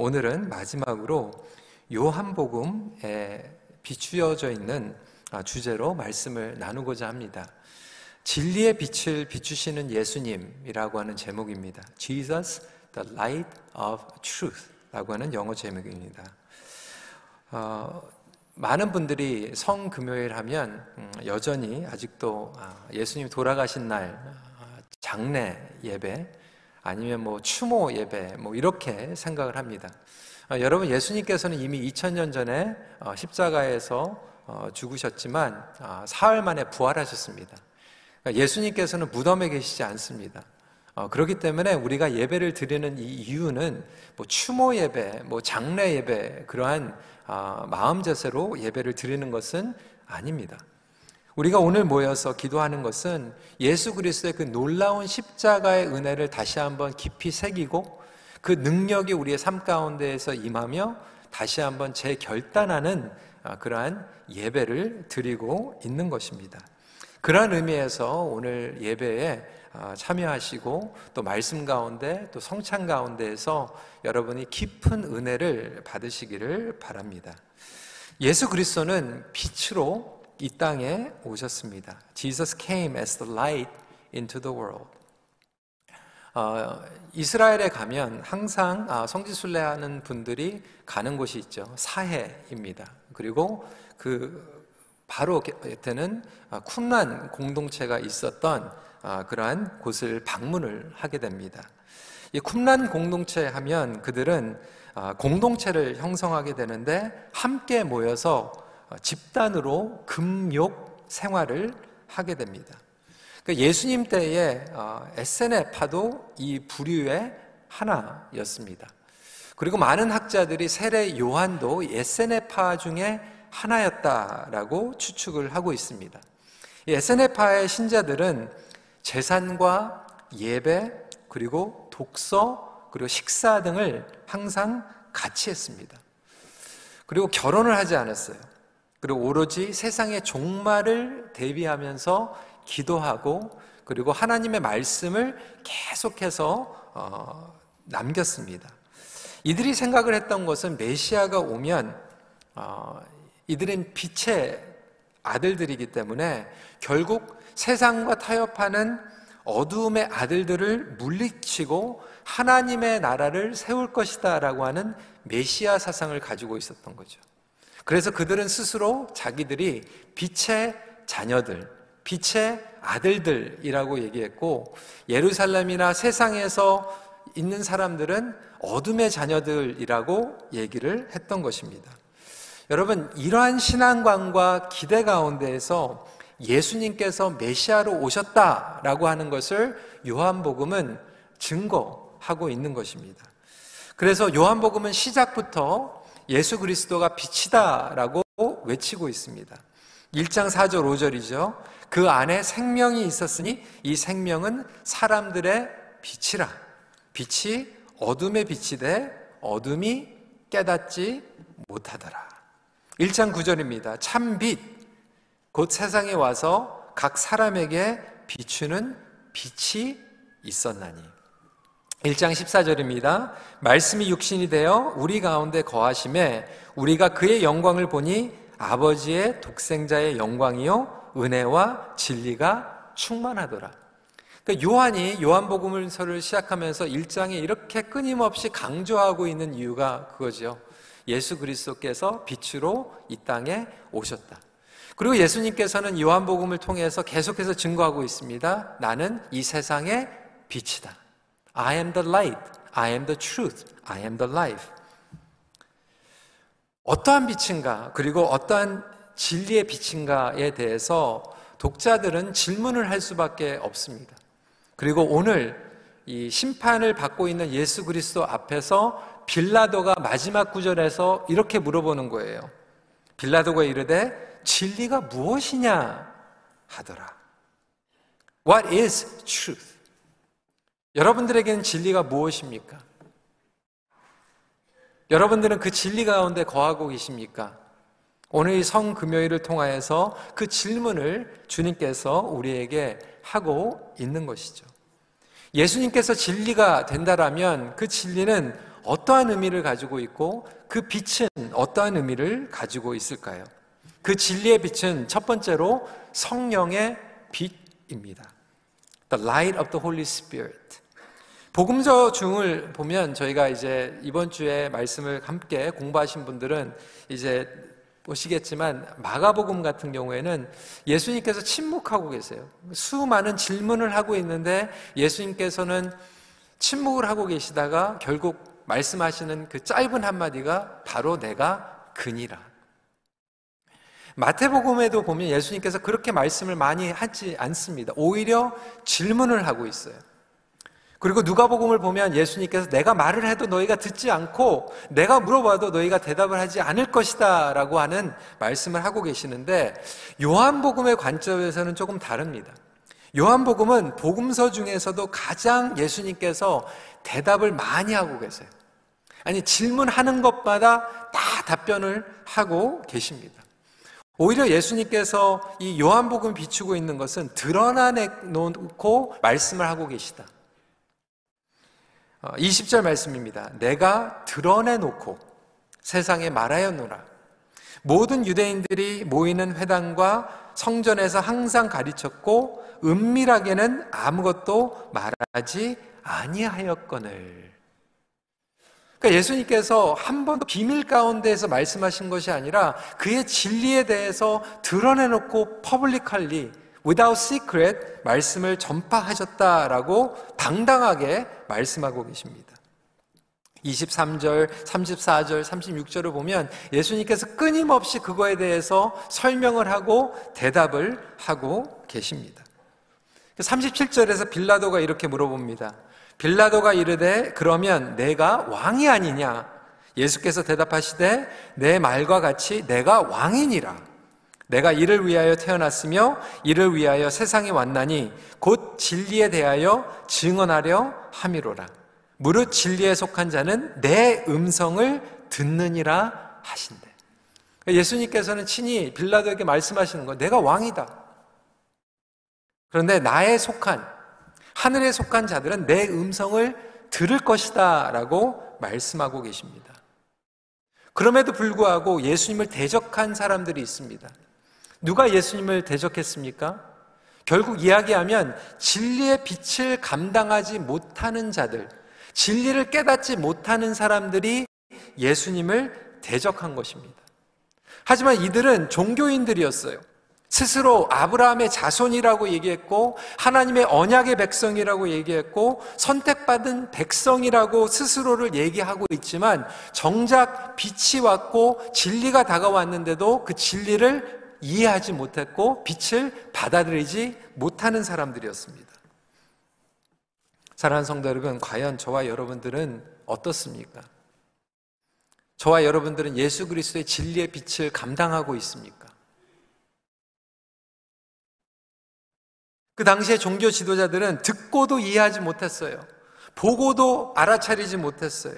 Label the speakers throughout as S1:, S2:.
S1: 오늘은 마지막으로 요한복음에 비추어져 있는 아, 주제로 말씀을 나누고자 합니다. 진리의 빛을 비추시는 예수님이라고 하는 제목입니다. Jesus, the light of truth 라고 하는 영어 제목입니다. 어, 많은 분들이 성금요일 하면 음, 여전히 아직도 아, 예수님 돌아가신 날 아, 장례 예배 아니면 뭐 추모 예배 뭐 이렇게 생각을 합니다. 어, 여러분 예수님께서는 이미 2000년 전에 어, 십자가에서 어, 죽으셨지만 아, 사흘 만에 부활하셨습니다. 그러니까 예수님께서는 무덤에 계시지 않습니다. 그렇기 때문에 우리가 예배를 드리는 이 이유는 뭐 추모 예배, 뭐 장례 예배 그러한 마음 자세로 예배를 드리는 것은 아닙니다. 우리가 오늘 모여서 기도하는 것은 예수 그리스도의 그 놀라운 십자가의 은혜를 다시 한번 깊이 새기고 그 능력이 우리의 삶 가운데에서 임하며 다시 한번 재결단하는 아, 그러한 예배를 드리고 있는 것입니다. 그러한 의미에서 오늘 예배에 아, 참여하시고 또 말씀 가운데 또 성찬 가운데에서 여러분이 깊은 은혜를 받으시기를 바랍니다. 예수 그리스도는 빛으로 이 땅에 오셨습니다. Jesus came as the light into the world. 어, 이스라엘에 가면 항상 아, 성지순례하는 분들이 가는 곳이 있죠. 사해입니다. 그리고 그 바로 곁에는 아, 쿰란 공동체가 있었던 아, 그러한 곳을 방문을 하게 됩니다. 이 쿰란 공동체 하면 그들은 아, 공동체를 형성하게 되는데 함께 모여서 어, 집단으로 금욕 생활을 하게 됩니다. 그러니까 예수님 때의 어, 에세네파도 이 부류의 하나였습니다. 그리고 많은 학자들이 세례 요한도 에세네파 중에 하나였다라고 추측을 하고 있습니다. 에세네파의 신자들은 재산과 예배 그리고 독서 그리고 식사 등을 항상 같이 했습니다. 그리고 결혼을 하지 않았어요. 그리고 오로지 세상의 종말을 대비하면서 기도하고 그리고 하나님의 말씀을 계속해서 어, 남겼습니다. 이들이 생각을 했던 것은 메시아가 오면 어, 이들은 빛의 아들들이기 때문에 결국 세상과 타협하는 어두움의 아들들을 물리치고 하나님의 나라를 세울 것이다라고 하는 메시아 사상을 가지고 있었던 거죠. 그래서 그들은 스스로 자기들이 빛의 자녀들, 빛의 아들들이라고 얘기했고 예루살렘이나 세상에서 있는 사람들은 어둠의 자녀들이라고 얘기를 했던 것입니다. 여러분, 이러한 신앙관과 기대 가운데에서 예수님께서 메시아로 오셨다라고 하는 것을 요한복음은 증거하고 있는 것입니다. 그래서 요한복음은 시작부터 예수 그리스도가 빛이다라고 외치고 있습니다. 1장 4절 5절이죠. 그 안에 생명이 있었으니 이 생명은 사람들의 빛이라. 빛이 어둠의 빛이 돼 어둠이 깨닫지 못하더라. 1장 9절입니다. 참 빛, 곧 세상에 와서 각 사람에게 비추는 빛이 있었나니. 1장 14절입니다. 말씀이 육신이 되어 우리 가운데 거하심에 우리가 그의 영광을 보니 아버지의 독생자의 영광이요 은혜와 진리가 충만하더라. 그러니까 요한이 요한복음서를 시작하면서 1장에 이렇게 끊임없이 강조하고 있는 이유가 그거죠. 예수 그리스도께서 빛으로 이 땅에 오셨다. 그리고 예수님께서는 요한복음을 통해서 계속해서 증거하고 있습니다. 나는 이 세상의 빛이다. I am the light. I am the truth. I am the life. 어떠한 빛인가, 그리고 어떠한 진리의 빛인가에 대해서 독자들은 질문을 할 수밖에 없습니다. 그리고 오늘 이 심판을 받고 있는 예수 그리스도 앞에서 빌라도가 마지막 구절에서 이렇게 물어보는 거예요. 빌라도가 이르되 진리가 무엇이냐 하더라. What is truth? 여러분들에게는 진리가 무엇입니까? 여러분들은 그 진리 가운데 거하고 계십니까? 오늘 이 성금요일을 통하여서 그 질문을 주님께서 우리에게 하고 있는 것이죠. 예수님께서 진리가 된다라면 그 진리는 어떠한 의미를 가지고 있고 그 빛은 어떠한 의미를 가지고 있을까요? 그 진리의 빛은 첫 번째로 성령의 빛입니다. The light of the Holy Spirit. 복음서 중을 보면 저희가 이제 이번 주에 말씀을 함께 공부하신 분들은 이제 보시겠지만 마가복음 같은 경우에는 예수님께서 침묵하고 계세요. 수많은 질문을 하고 있는데 예수님께서는 침묵을 하고 계시다가 결국 말씀하시는 그 짧은 한마디가 바로 내가 그니라. 마태복음에도 보면 예수님께서 그렇게 말씀을 많이 하지 않습니다. 오히려 질문을 하고 있어요. 그리고 누가복음을 보면 예수님께서 내가 말을 해도 너희가 듣지 않고 내가 물어봐도 너희가 대답을 하지 않을 것이다라고 하는 말씀을 하고 계시는데 요한복음의 관점에서는 조금 다릅니다. 요한복음은 복음서 중에서도 가장 예수님께서 대답을 많이 하고 계세요. 아니 질문하는 것마다 다 답변을 하고 계십니다. 오히려 예수님께서 이 요한복음 비추고 있는 것은 드러나내 놓고 말씀을 하고 계시다. 20절 어, 말씀입니다. 내가 드러내놓고 세상에 말하였노라. 모든 유대인들이 모이는 회당과 성전에서 항상 가르쳤고 은밀하게는 아무것도 말하지 아니하였거늘. 그러니까 예수님께서 한 번도 비밀 가운데에서 말씀하신 것이 아니라 그의 진리에 대해서 드러내놓고 publicly without secret 말씀을 전파하셨다라고 당당하게 말씀하고 계십니다. 23절, 34절, 36절을 보면 예수님께서 끊임없이 그거에 대해서 설명을 하고 대답을 하고 계십니다. 37절에서 빌라도가 이렇게 물어봅니다. 빌라도가 이르되 그러면 내가 왕이 아니냐? 예수께서 대답하시되 내 말과 같이 내가 왕이니라. 내가 이를 위하여 태어났으며 이를 위하여 세상에 왔나니 곧 진리에 대하여 증언하려 함이로라. 무릇 진리에 속한 자는 내 음성을 듣느니라 하신대. 예수님께서는 친히 빌라도에게 말씀하시는 거 내가 왕이다. 그런데 나에 속한 하늘에 속한 자들은 내 음성을 들을 것이다 라고 말씀하고 계십니다. 그럼에도 불구하고 예수님을 대적한 사람들이 있습니다. 누가 예수님을 대적했습니까? 결국 이야기하면 진리의 빛을 감당하지 못하는 자들, 진리를 깨닫지 못하는 사람들이 예수님을 대적한 것입니다. 하지만 이들은 종교인들이었어요. 스스로 아브라함의 자손이라고 얘기했고, 하나님의 언약의 백성이라고 얘기했고, 선택받은 백성이라고 스스로를 얘기하고 있지만, 정작 빛이 왔고, 진리가 다가왔는데도 그 진리를 이해하지 못했고 빛을 받아들이지 못하는 사람들이었습니다. 사랑하는 성도 여러분, 과연 저와 여러분들은 어떻습니까? 저와 여러분들은 예수 그리스도의 진리의 빛을 감당하고 있습니까? 그 당시에 종교 지도자들은 듣고도 이해하지 못했어요. 보고도 알아차리지 못했어요.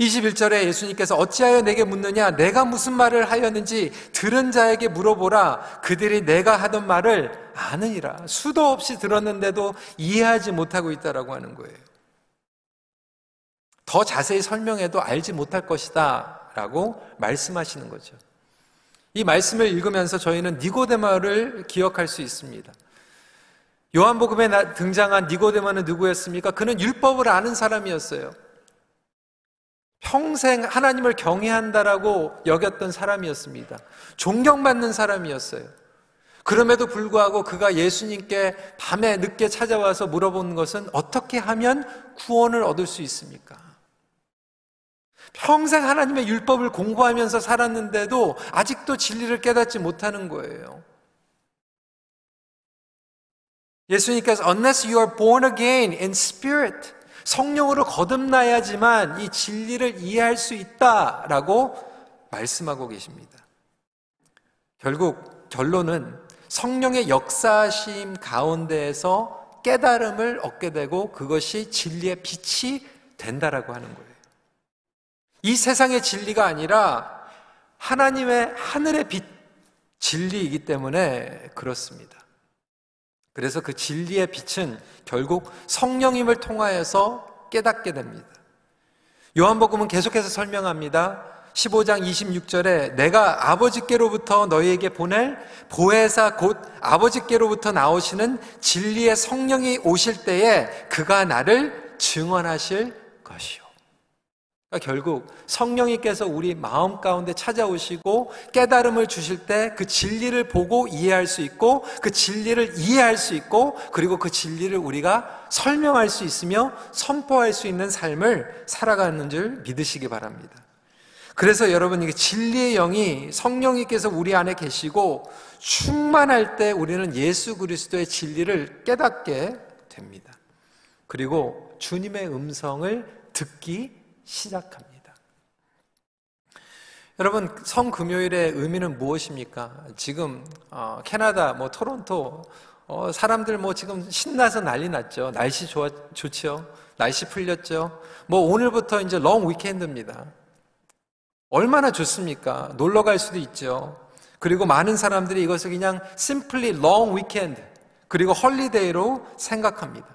S1: 21절에 예수님께서 어찌하여 내게 묻느냐? 내가 무슨 말을 하였는지 들은 자에게 물어보라. 그들이 내가 하던 말을 아느니라. 수도 없이 들었는데도 이해하지 못하고 있다라고 하는 거예요. 더 자세히 설명해도 알지 못할 것이다. 라고 말씀하시는 거죠. 이 말씀을 읽으면서 저희는 니고데마를 기억할 수 있습니다. 요한복음에 등장한 니고데마는 누구였습니까? 그는 율법을 아는 사람이었어요. 평생 하나님을 경외한다라고 여겼던 사람이었습니다. 존경받는 사람이었어요. 그럼에도 불구하고 그가 예수님께 밤에 늦게 찾아와서 물어본 것은 어떻게 하면 구원을 얻을 수 있습니까? 평생 하나님의 율법을 공부하면서 살았는데도 아직도 진리를 깨닫지 못하는 거예요. 예수님께서 unless you are born again in spirit 성령으로 거듭나야지만 이 진리를 이해할 수 있다라고 말씀하고 계십니다. 결국 결론은 성령의 역사심 가운데에서 깨달음을 얻게 되고 그것이 진리의 빛이 된다라고 하는 거예요. 이 세상의 진리가 아니라 하나님의 하늘의 빛 진리이기 때문에 그렇습니다. 그래서 그 진리의 빛은 결국 성령님을 통하여서 깨닫게 됩니다. 요한복음은 계속해서 설명합니다. 15장 26절에 내가 아버지께로부터 너희에게 보낼 보혜사 곧 아버지께로부터 나오시는 진리의 성령이 오실 때에 그가 나를 증언하실 것이요. 그러니까 결국 성령님께서 우리 마음 가운데 찾아오시고 깨달음을 주실 때 그 진리를 보고 이해할 수 있고 그 진리를 이해할 수 있고 그리고 그 진리를 우리가 설명할 수 있으며 선포할 수 있는 삶을 살아가는 줄 믿으시기 바랍니다. 그래서 여러분 이게 진리의 영이 성령님께서 우리 안에 계시고 충만할 때 우리는 예수 그리스도의 진리를 깨닫게 됩니다. 그리고 주님의 음성을 듣기 시작합니다. 여러분 성금요일의 의미는 무엇입니까? 지금 어, 캐나다 뭐 토론토 어, 사람들 뭐 지금 신나서 난리 났죠. 날씨 좋아 좋죠. 날씨 풀렸죠. 뭐 오늘부터 이제 롱 위켄드입니다. 얼마나 좋습니까? 놀러 갈 수도 있죠. 그리고 많은 사람들이 이것을 그냥 simply long weekend 그리고 holiday로 생각합니다.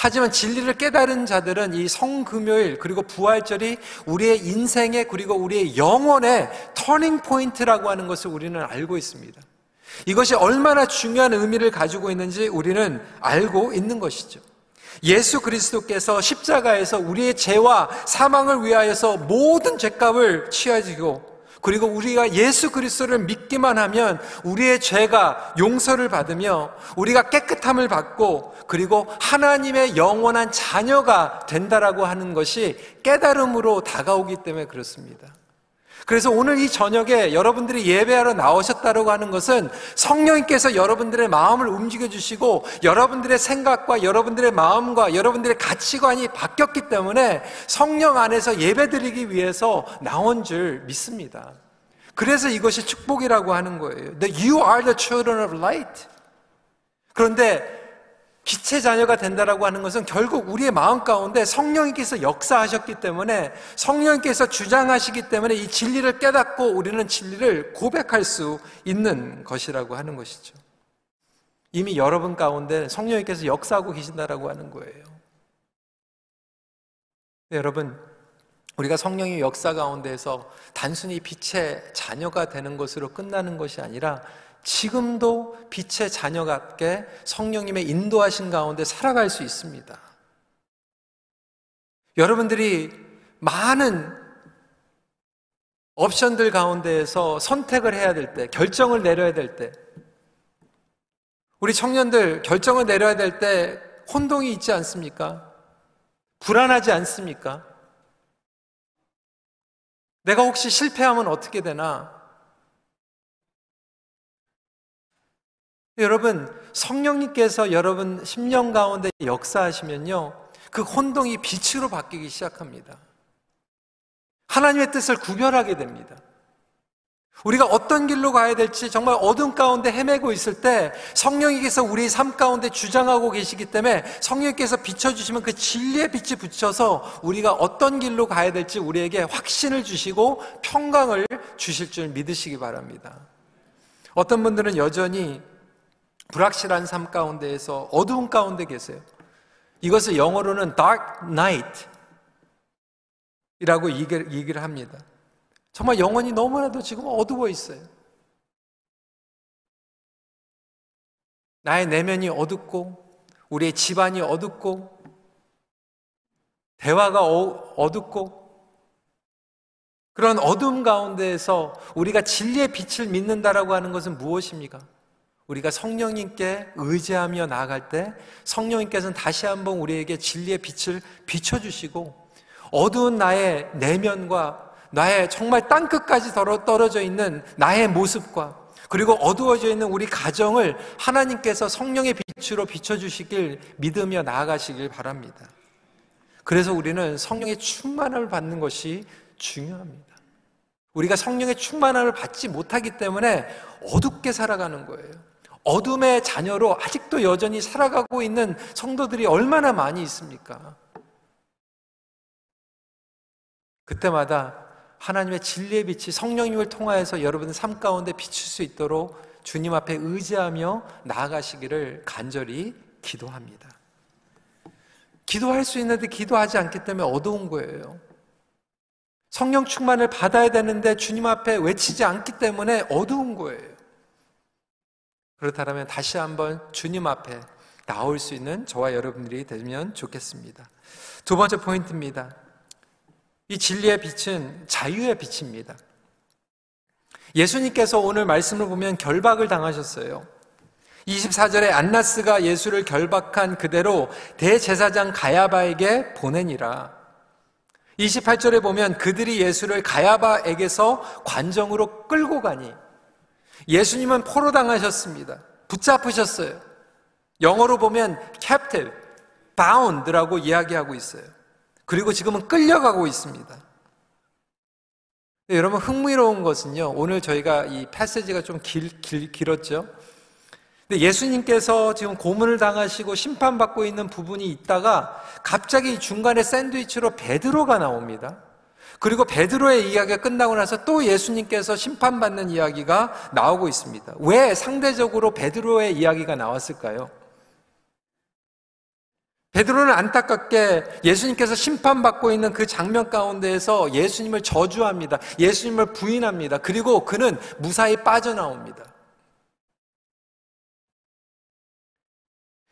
S1: 하지만 진리를 깨달은 자들은 이 성금요일 그리고 부활절이 우리의 인생의 그리고 우리의 영혼의 터닝 포인트라고 하는 것을 우리는 알고 있습니다. 이것이 얼마나 중요한 의미를 가지고 있는지 우리는 알고 있는 것이죠. 예수 그리스도께서 십자가에서 우리의 죄와 사망을 위하여서 모든 죄값을 취하시고 그리고 우리가 예수 그리스도를 믿기만 하면 우리의 죄가 용서를 받으며 우리가 깨끗함을 받고 그리고 하나님의 영원한 자녀가 된다라고 하는 것이 깨달음으로 다가오기 때문에 그렇습니다. 그래서 오늘 이 저녁에 여러분들이 예배하러 나오셨다고 하는 것은 성령님께서 여러분들의 마음을 움직여 주시고 여러분들의 생각과 여러분들의 마음과 여러분들의 가치관이 바뀌었기 때문에 성령 안에서 예배 드리기 위해서 나온 줄 믿습니다. 그래서 이것이 축복이라고 하는 거예요. You are the children of light. 그런데 빛의 자녀가 된다라고 하는 것은 결국 우리의 마음 가운데 성령님께서 역사하셨기 때문에 성령님께서 주장하시기 때문에 이 진리를 깨닫고 우리는 진리를 고백할 수 있는 것이라고 하는 것이죠. 이미 여러분 가운데 성령님께서 역사하고 계신다라고 하는 거예요. 네, 여러분, 우리가 성령의 역사 가운데서 단순히 빛의 자녀가 되는 것으로 끝나는 것이 아니라 지금도 빛의 자녀 같게 성령님의 인도하신 가운데 살아갈 수 있습니다. 여러분들이 많은 옵션들 가운데에서 선택을 해야 될 때, 결정을 내려야 될 때, 우리 청년들 결정을 내려야 될 때 혼동이 있지 않습니까? 불안하지 않습니까? 내가 혹시 실패하면 어떻게 되나? 여러분, 성령님께서 여러분 10년 가운데 역사하시면요. 그 혼동이 빛으로 바뀌기 시작합니다. 하나님의 뜻을 구별하게 됩니다. 우리가 어떤 길로 가야 될지 정말 어둠 가운데 헤매고 있을 때 성령님께서 우리 삶 가운데 주장하고 계시기 때문에 성령님께서 비춰주시면 그 진리의 빛이 붙여서 우리가 어떤 길로 가야 될지 우리에게 확신을 주시고 평강을 주실 줄 믿으시기 바랍니다. 어떤 분들은 여전히 불확실한 삶 가운데에서 어두운 가운데 계세요. 이것을 영어로는 dark night 이라고 얘기를 합니다. 정말 영혼이 너무나도 지금 어두워 있어요. 나의 내면이 어둡고, 우리의 집안이 어둡고, 대화가 어, 둡고 그런 어둠 가운데에서 우리가 진리의 빛을 믿는다라고 하는 것은 무엇입니까? 우리가 성령님께 의지하며 나아갈 때 성령님께서는 다시 한번 우리에게 진리의 빛을 비춰주시고 어두운 나의 내면과 나의 정말 땅끝까지 떨어져 있는 나의 모습과 그리고 어두워져 있는 우리 가정을 하나님께서 성령의 빛으로 비춰주시길 믿으며 나아가시길 바랍니다. 그래서 우리는 성령의 충만함을 받는 것이 중요합니다. 우리가 성령의 충만함을 받지 못하기 때문에 어둡게 살아가는 거예요. 어둠의 자녀로 아직도 여전히 살아가고 있는 성도들이 얼마나 많이 있습니까? 그때마다 하나님의 진리의 빛이 성령님을 통하여서 여러분의 삶 가운데 비칠 수 있도록 주님 앞에 의지하며 나아가시기를 간절히 기도합니다. 기도할 수 있는데 기도하지 않기 때문에 어두운 거예요. 성령 충만을 받아야 되는데 주님 앞에 외치지 않기 때문에 어두운 거예요. 그렇다면 다시 한번 주님 앞에 나올 수 있는 저와 여러분들이 되면 좋겠습니다. 두 번째 포인트입니다. 이 진리의 빛은 자유의 빛입니다. 예수님께서 오늘 말씀을 보면 결박을 당하셨어요. 24절에 안나스가 예수를 결박한 그대로 대제사장 가야바에게 보내니라. 28절에 보면 그들이 예수를 가야바에게서 관정으로 끌고 가니 예수님은 포로 당하셨습니다. 붙잡으셨어요. 영어로 보면 captive, bound라고 이야기하고 있어요. 그리고 지금은 끌려가고 있습니다. 여러분 흥미로운 것은요. 오늘 저희가 이 패시지가 좀 길, 길, 길었죠. 근데 예수님께서 지금 고문을 당하시고 심판받고 있는 부분이 있다가 갑자기 중간에 샌드위치로 베드로가 나옵니다. 그리고 베드로의 이야기가 끝나고 나서 또 예수님께서 심판받는 이야기가 나오고 있습니다. 왜 상대적으로 베드로의 이야기가 나왔을까요? 베드로는 안타깝게 예수님께서 심판받고 있는 그 장면 가운데에서 예수님을 저주합니다. 예수님을 부인합니다. 그리고 그는 무사히 빠져나옵니다.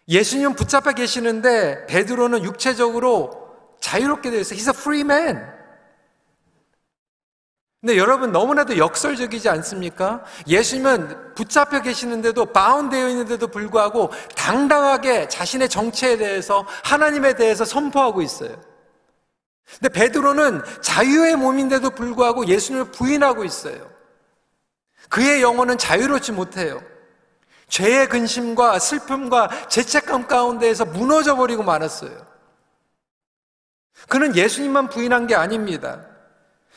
S1: 예수님은 붙잡혀 계시는데 베드로는 육체적으로 자유롭게 되어 있어요. He's a free man. 근데 여러분 너무나도 역설적이지 않습니까? 예수님은 붙잡혀 계시는데도 바운되어 있는데도 불구하고 당당하게 자신의 정체에 대해서 하나님에 대해서 선포하고 있어요. 근데 베드로는 자유의 몸인데도 불구하고 예수님을 부인하고 있어요. 그의 영혼은 자유롭지 못해요. 죄의 근심과 슬픔과 죄책감 가운데에서 무너져 버리고 말았어요. 그는 예수님만 부인한 게 아닙니다.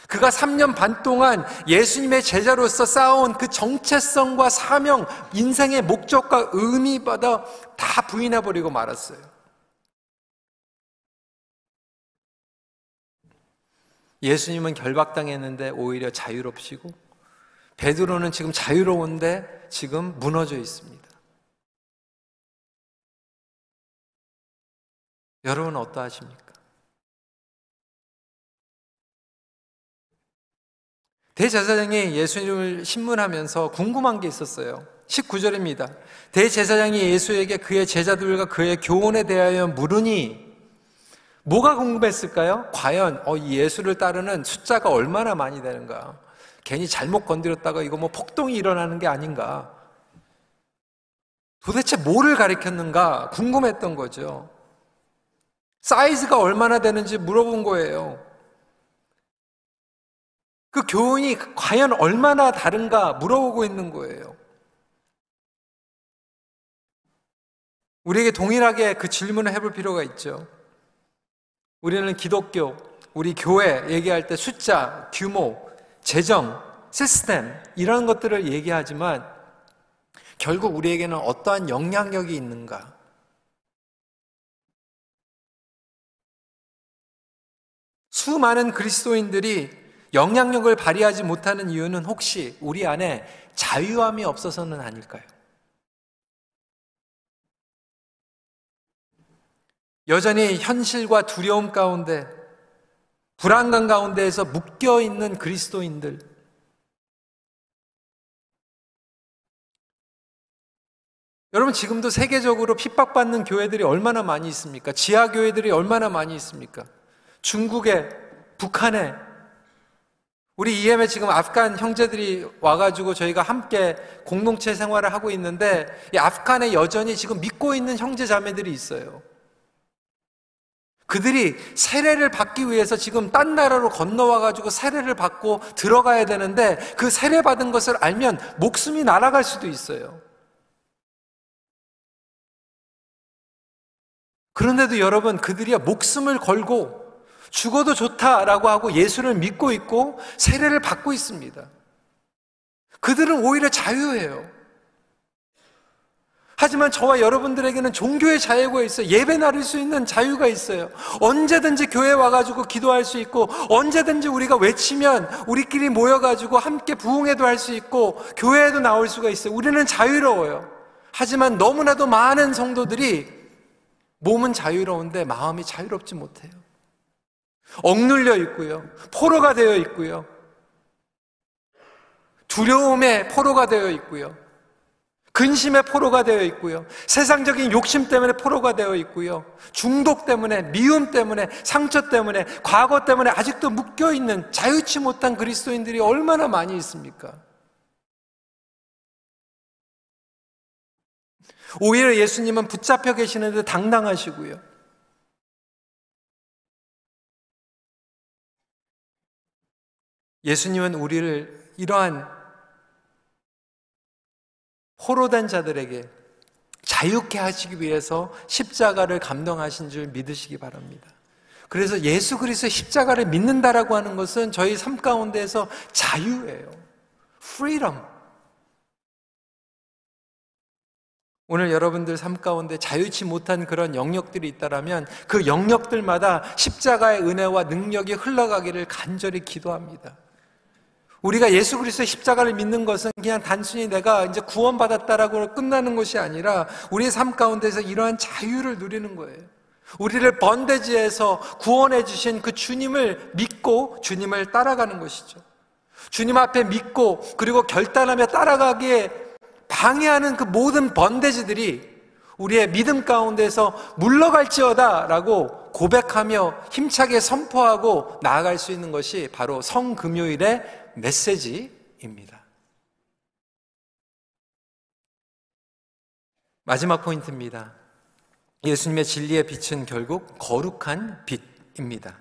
S1: 그가 3년 반 동안 예수님의 제자로서 쌓아온 그 정체성과 사명, 인생의 목적과 의미받아 다 부인해버리고 말았어요. 예수님은 결박당했는데 오히려 자유롭시고 베드로는 지금 자유로운데 지금 무너져 있습니다. 여러분 어떠하십니까? 대제사장이 예수님을 신문하면서 궁금한 게 있었어요. 19절입니다. 대제사장이 예수에게 그의 제자들과 그의 교훈에 대하여 물으니 뭐가 궁금했을까요? 과연 어, 이 예수를 따르는 숫자가 얼마나 많이 되는가? 괜히 잘못 건드렸다가 이거 뭐 폭동이 일어나는 게 아닌가? 도대체 뭐를 가리켰는가 궁금했던 거죠. 사이즈가 얼마나 되는지 물어본 거예요. 그 교훈이 과연 얼마나 다른가 물어보고 있는 거예요. 우리에게 동일하게 그 질문을 해볼 필요가 있죠. 우리는 기독교, 우리 교회 얘기할 때 숫자, 규모, 재정, 시스템, 이런 것들을 얘기하지만 결국 우리에게는 어떠한 영향력이 있는가? 수많은 그리스도인들이 영향력을 발휘하지 못하는 이유는 혹시 우리 안에 자유함이 없어서는 아닐까요? 여전히 현실과 두려움 가운데 불안감 가운데에서 묶여 있는 그리스도인들 여러분 지금도 세계적으로 핍박받는 교회들이 얼마나 많이 있습니까? 지하 교회들이 얼마나 많이 있습니까? 중국에 북한에 우리 EM에 지금 아프간 형제들이 와가지고 저희가 함께 공동체 생활을 하고 있는데 이 아프간에 여전히 지금 믿고 있는 형제 자매들이 있어요. 그들이 세례를 받기 위해서 지금 딴 나라로 건너와가지고 세례를 받고 들어가야 되는데 그 세례 받은 것을 알면 목숨이 날아갈 수도 있어요. 그런데도 여러분, 그들이 목숨을 걸고 죽어도 좋다라고 하고 예수를 믿고 있고 세례를 받고 있습니다. 그들은 오히려 자유해요. 하지만 저와 여러분들에게는 종교의 자유가 있어요. 예배 나릴 수 있는 자유가 있어요. 언제든지 교회 와가지고 기도할 수 있고, 언제든지 우리가 외치면 우리끼리 모여가지고 함께 부흥회도 할 수 있고, 교회에도 나올 수가 있어요. 우리는 자유로워요. 하지만 너무나도 많은 성도들이 몸은 자유로운데 마음이 자유롭지 못해요. 억눌려 있고요. 포로가 되어 있고요. 두려움의 포로가 되어 있고요. 근심의 포로가 되어 있고요. 세상적인 욕심 때문에 포로가 되어 있고요. 중독 때문에, 미움 때문에, 상처 때문에, 과거 때문에 아직도 묶여 있는 자유치 못한 그리스도인들이 얼마나 많이 있습니까? 오히려 예수님은 붙잡혀 계시는데 당당하시고요. 예수님은 우리를 이러한 포로된 자들에게 자유케 하시기 위해서 십자가를 감동하신 줄 믿으시기 바랍니다. 그래서 예수 그리스도의 십자가를 믿는다라고 하는 것은 저희 삶 가운데에서 자유예요. freedom. 오늘 여러분들 삶 가운데 자유치 못한 그런 영역들이 있다라면 그 영역들마다 십자가의 은혜와 능력이 흘러가기를 간절히 기도합니다. 우리가 예수 그리스도의 십자가를 믿는 것은 그냥 단순히 내가 이제 구원받았다라고 끝나는 것이 아니라 우리의 삶 가운데서 이러한 자유를 누리는 거예요. 우리를 번대지에서 구원해 주신 그 주님을 믿고 주님을 따라가는 것이죠. 주님 앞에 믿고 그리고 결단하며 따라가기에 방해하는 그 모든 번대지들이 우리의 믿음 가운데서 물러갈지어다라고 고백하며 힘차게 선포하고 나아갈 수 있는 것이 바로 성금요일의 메시지입니다. 마지막 포인트입니다. 예수님의 진리의 빛은 결국 거룩한 빛입니다.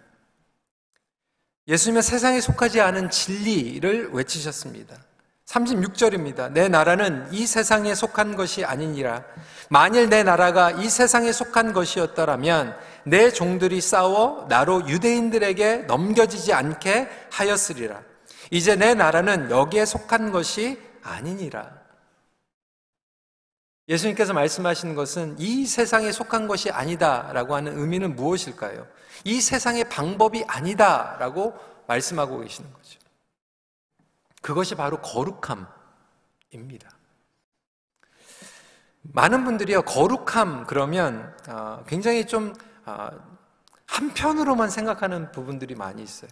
S1: 예수님의 세상에 속하지 않은 진리를 외치셨습니다. 36절입니다. 내 나라는 이 세상에 속한 것이 아니니라. 만일 내 나라가 이 세상에 속한 것이었더라면 내 종들이 싸워 나로 유대인들에게 넘겨지지 않게 하였으리라. 이제 내 나라는 여기에 속한 것이 아니니라. 예수님께서 말씀하신 것은 이 세상에 속한 것이 아니다라고 하는 의미는 무엇일까요? 이 세상의 방법이 아니다라고 말씀하고 계시는 거죠. 그것이 바로 거룩함입니다. 많은 분들이요, 거룩함 그러면 어, 굉장히 좀 어, 한편으로만 생각하는 부분들이 많이 있어요.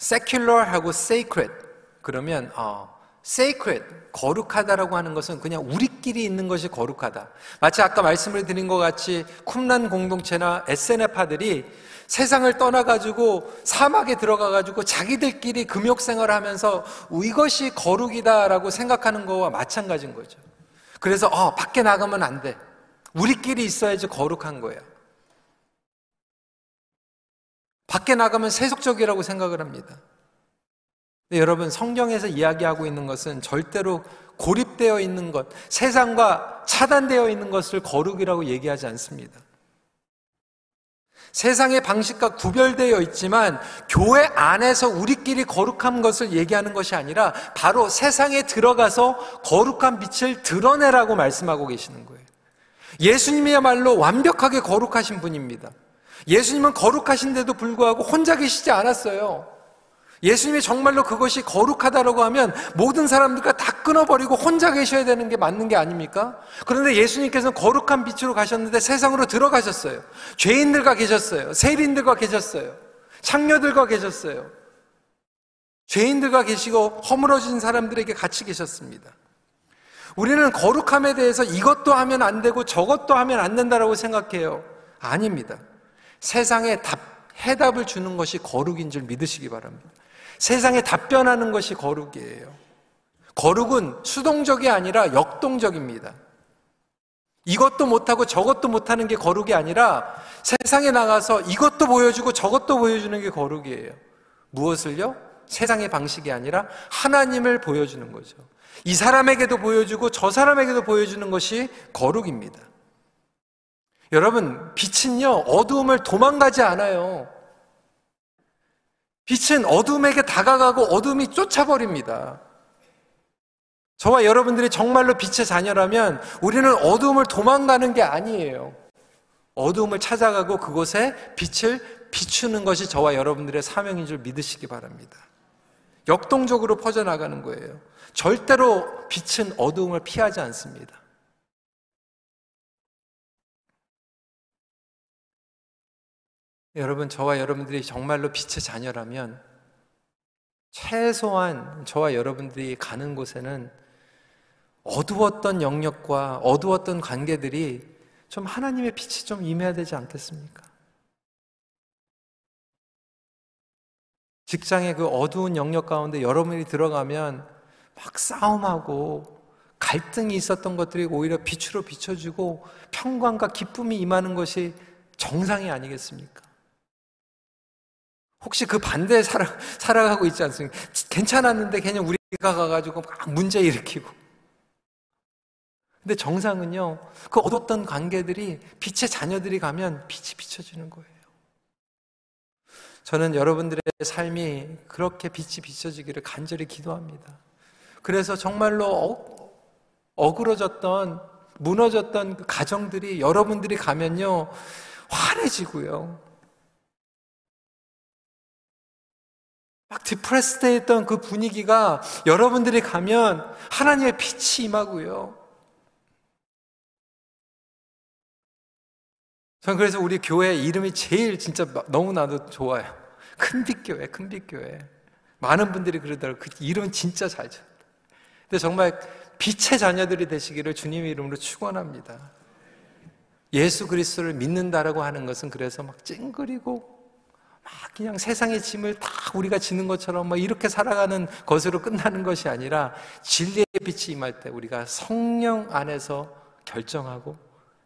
S1: Secular하고 sacred 그러면 어, sacred 거룩하다라고 하는 것은 그냥 우리끼리 있는 것이 거룩하다. 마치 아까 말씀을 드린 것 같이 쿰란 공동체나 SNF파들이 세상을 떠나가지고 사막에 들어가가지고 자기들끼리 금욕 생활을 하면서 이것이 거룩이다라고 생각하는 거와 마찬가지인 거죠. 그래서 어, 밖에 나가면 안 돼. 우리끼리 있어야지 거룩한 거야. 밖에 나가면 세속적이라고 생각을 합니다. 여러분, 성경에서 이야기하고 있는 것은 절대로 고립되어 있는 것, 세상과 차단되어 있는 것을 거룩이라고 얘기하지 않습니다. 세상의 방식과 구별되어 있지만 교회 안에서 우리끼리 거룩한 것을 얘기하는 것이 아니라 바로 세상에 들어가서 거룩한 빛을 드러내라고 말씀하고 계시는 거예요. 예수님이야말로 완벽하게 거룩하신 분입니다. 예수님은 거룩하신데도 불구하고 혼자 계시지 않았어요. 예수님이 정말로 그것이 거룩하다라고 하면 모든 사람들과 다 끊어버리고 혼자 계셔야 되는 게 맞는 게 아닙니까? 그런데 예수님께서는 거룩한 빛으로 가셨는데 세상으로 들어가셨어요. 죄인들과 계셨어요. 세린들과 계셨어요. 창녀들과 계셨어요. 죄인들과 계시고 허물어진 사람들에게 같이 계셨습니다. 우리는 거룩함에 대해서 이것도 하면 안 되고 저것도 하면 안 된다라고 생각해요. 아닙니다. 세상에 답, 해답을 주는 것이 거룩인 줄 믿으시기 바랍니다. 세상에 답변하는 것이 거룩이에요. 거룩은 수동적이 아니라 역동적입니다. 이것도 못하고 저것도 못하는 게 거룩이 아니라 세상에 나가서 이것도 보여주고 저것도 보여주는 게 거룩이에요. 무엇을요? 세상의 방식이 아니라 하나님을 보여주는 거죠. 이 사람에게도 보여주고 저 사람에게도 보여주는 것이 거룩입니다. 여러분, 빛은요, 어두움을 도망가지 않아요. 빛은 어둠에게 다가가고 어둠이 쫓아버립니다. 저와 여러분들이 정말로 빛의 자녀라면 우리는 어둠을 도망가는 게 아니에요. 어둠을 찾아가고 그곳에 빛을 비추는 것이 저와 여러분들의 사명인 줄 믿으시기 바랍니다. 역동적으로 퍼져나가는 거예요. 절대로 빛은 어두움을 피하지 않습니다. 여러분, 저와 여러분들이 정말로 빛의 자녀라면 최소한 저와 여러분들이 가는 곳에는 어두웠던 영역과 어두웠던 관계들이 좀 하나님의 빛이 좀 임해야 되지 않겠습니까? 직장의 그 어두운 영역 가운데 여러분이 들어가면 막 싸움하고 갈등이 있었던 것들이 오히려 빛으로 비춰지고 평강과 기쁨이 임하는 것이 정상이 아니겠습니까? 혹시 그 반대에 살아, 살아가고 있지 않습니까? 괜찮았는데 그냥 우리가 가가지고 막 문제 일으키고. 근데 정상은요, 그 어뒀던 관계들이 빛의 자녀들이 가면 빛이 비춰지는 거예요. 저는 여러분들의 삶이 그렇게 빛이 비춰지기를 간절히 기도합니다. 그래서 정말로 어, 어그러졌던, 무너졌던 그 가정들이 여러분들이 가면요, 환해지고요. 막 디프레스돼 있던 그 분위기가 여러분들이 가면 하나님의 빛이 임하고요. 전 그래서 우리 교회 이름이 제일 진짜 너무나도 좋아요. 큰빛교회, 큰빛교회. 많은 분들이 그러더라고요. 그 이름 진짜 잘 쳐. 근데 정말 빛의 자녀들이 되시기를 주님의 이름으로 축원합니다. 예수 그리스도를 믿는다라고 하는 것은 그래서 막 찡그리고 막 그냥 세상의 짐을 다 우리가 지는 것처럼 뭐 이렇게 살아가는 것으로 끝나는 것이 아니라 진리의 빛이 임할 때 우리가 성령 안에서 결정하고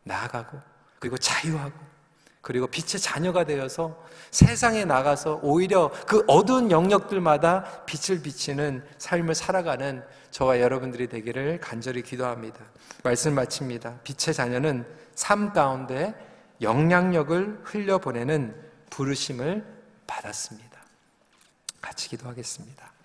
S1: 나아가고 그리고 자유하고 그리고 빛의 자녀가 되어서 세상에 나가서 오히려 그 어두운 영역들마다 빛을 비치는 삶을 살아가는 저와 여러분들이 되기를 간절히 기도합니다. 말씀 마칩니다. 빛의 자녀는 삶 가운데 영향력을 흘려보내는 부르심을 받았습니다. 같이 기도하겠습니다.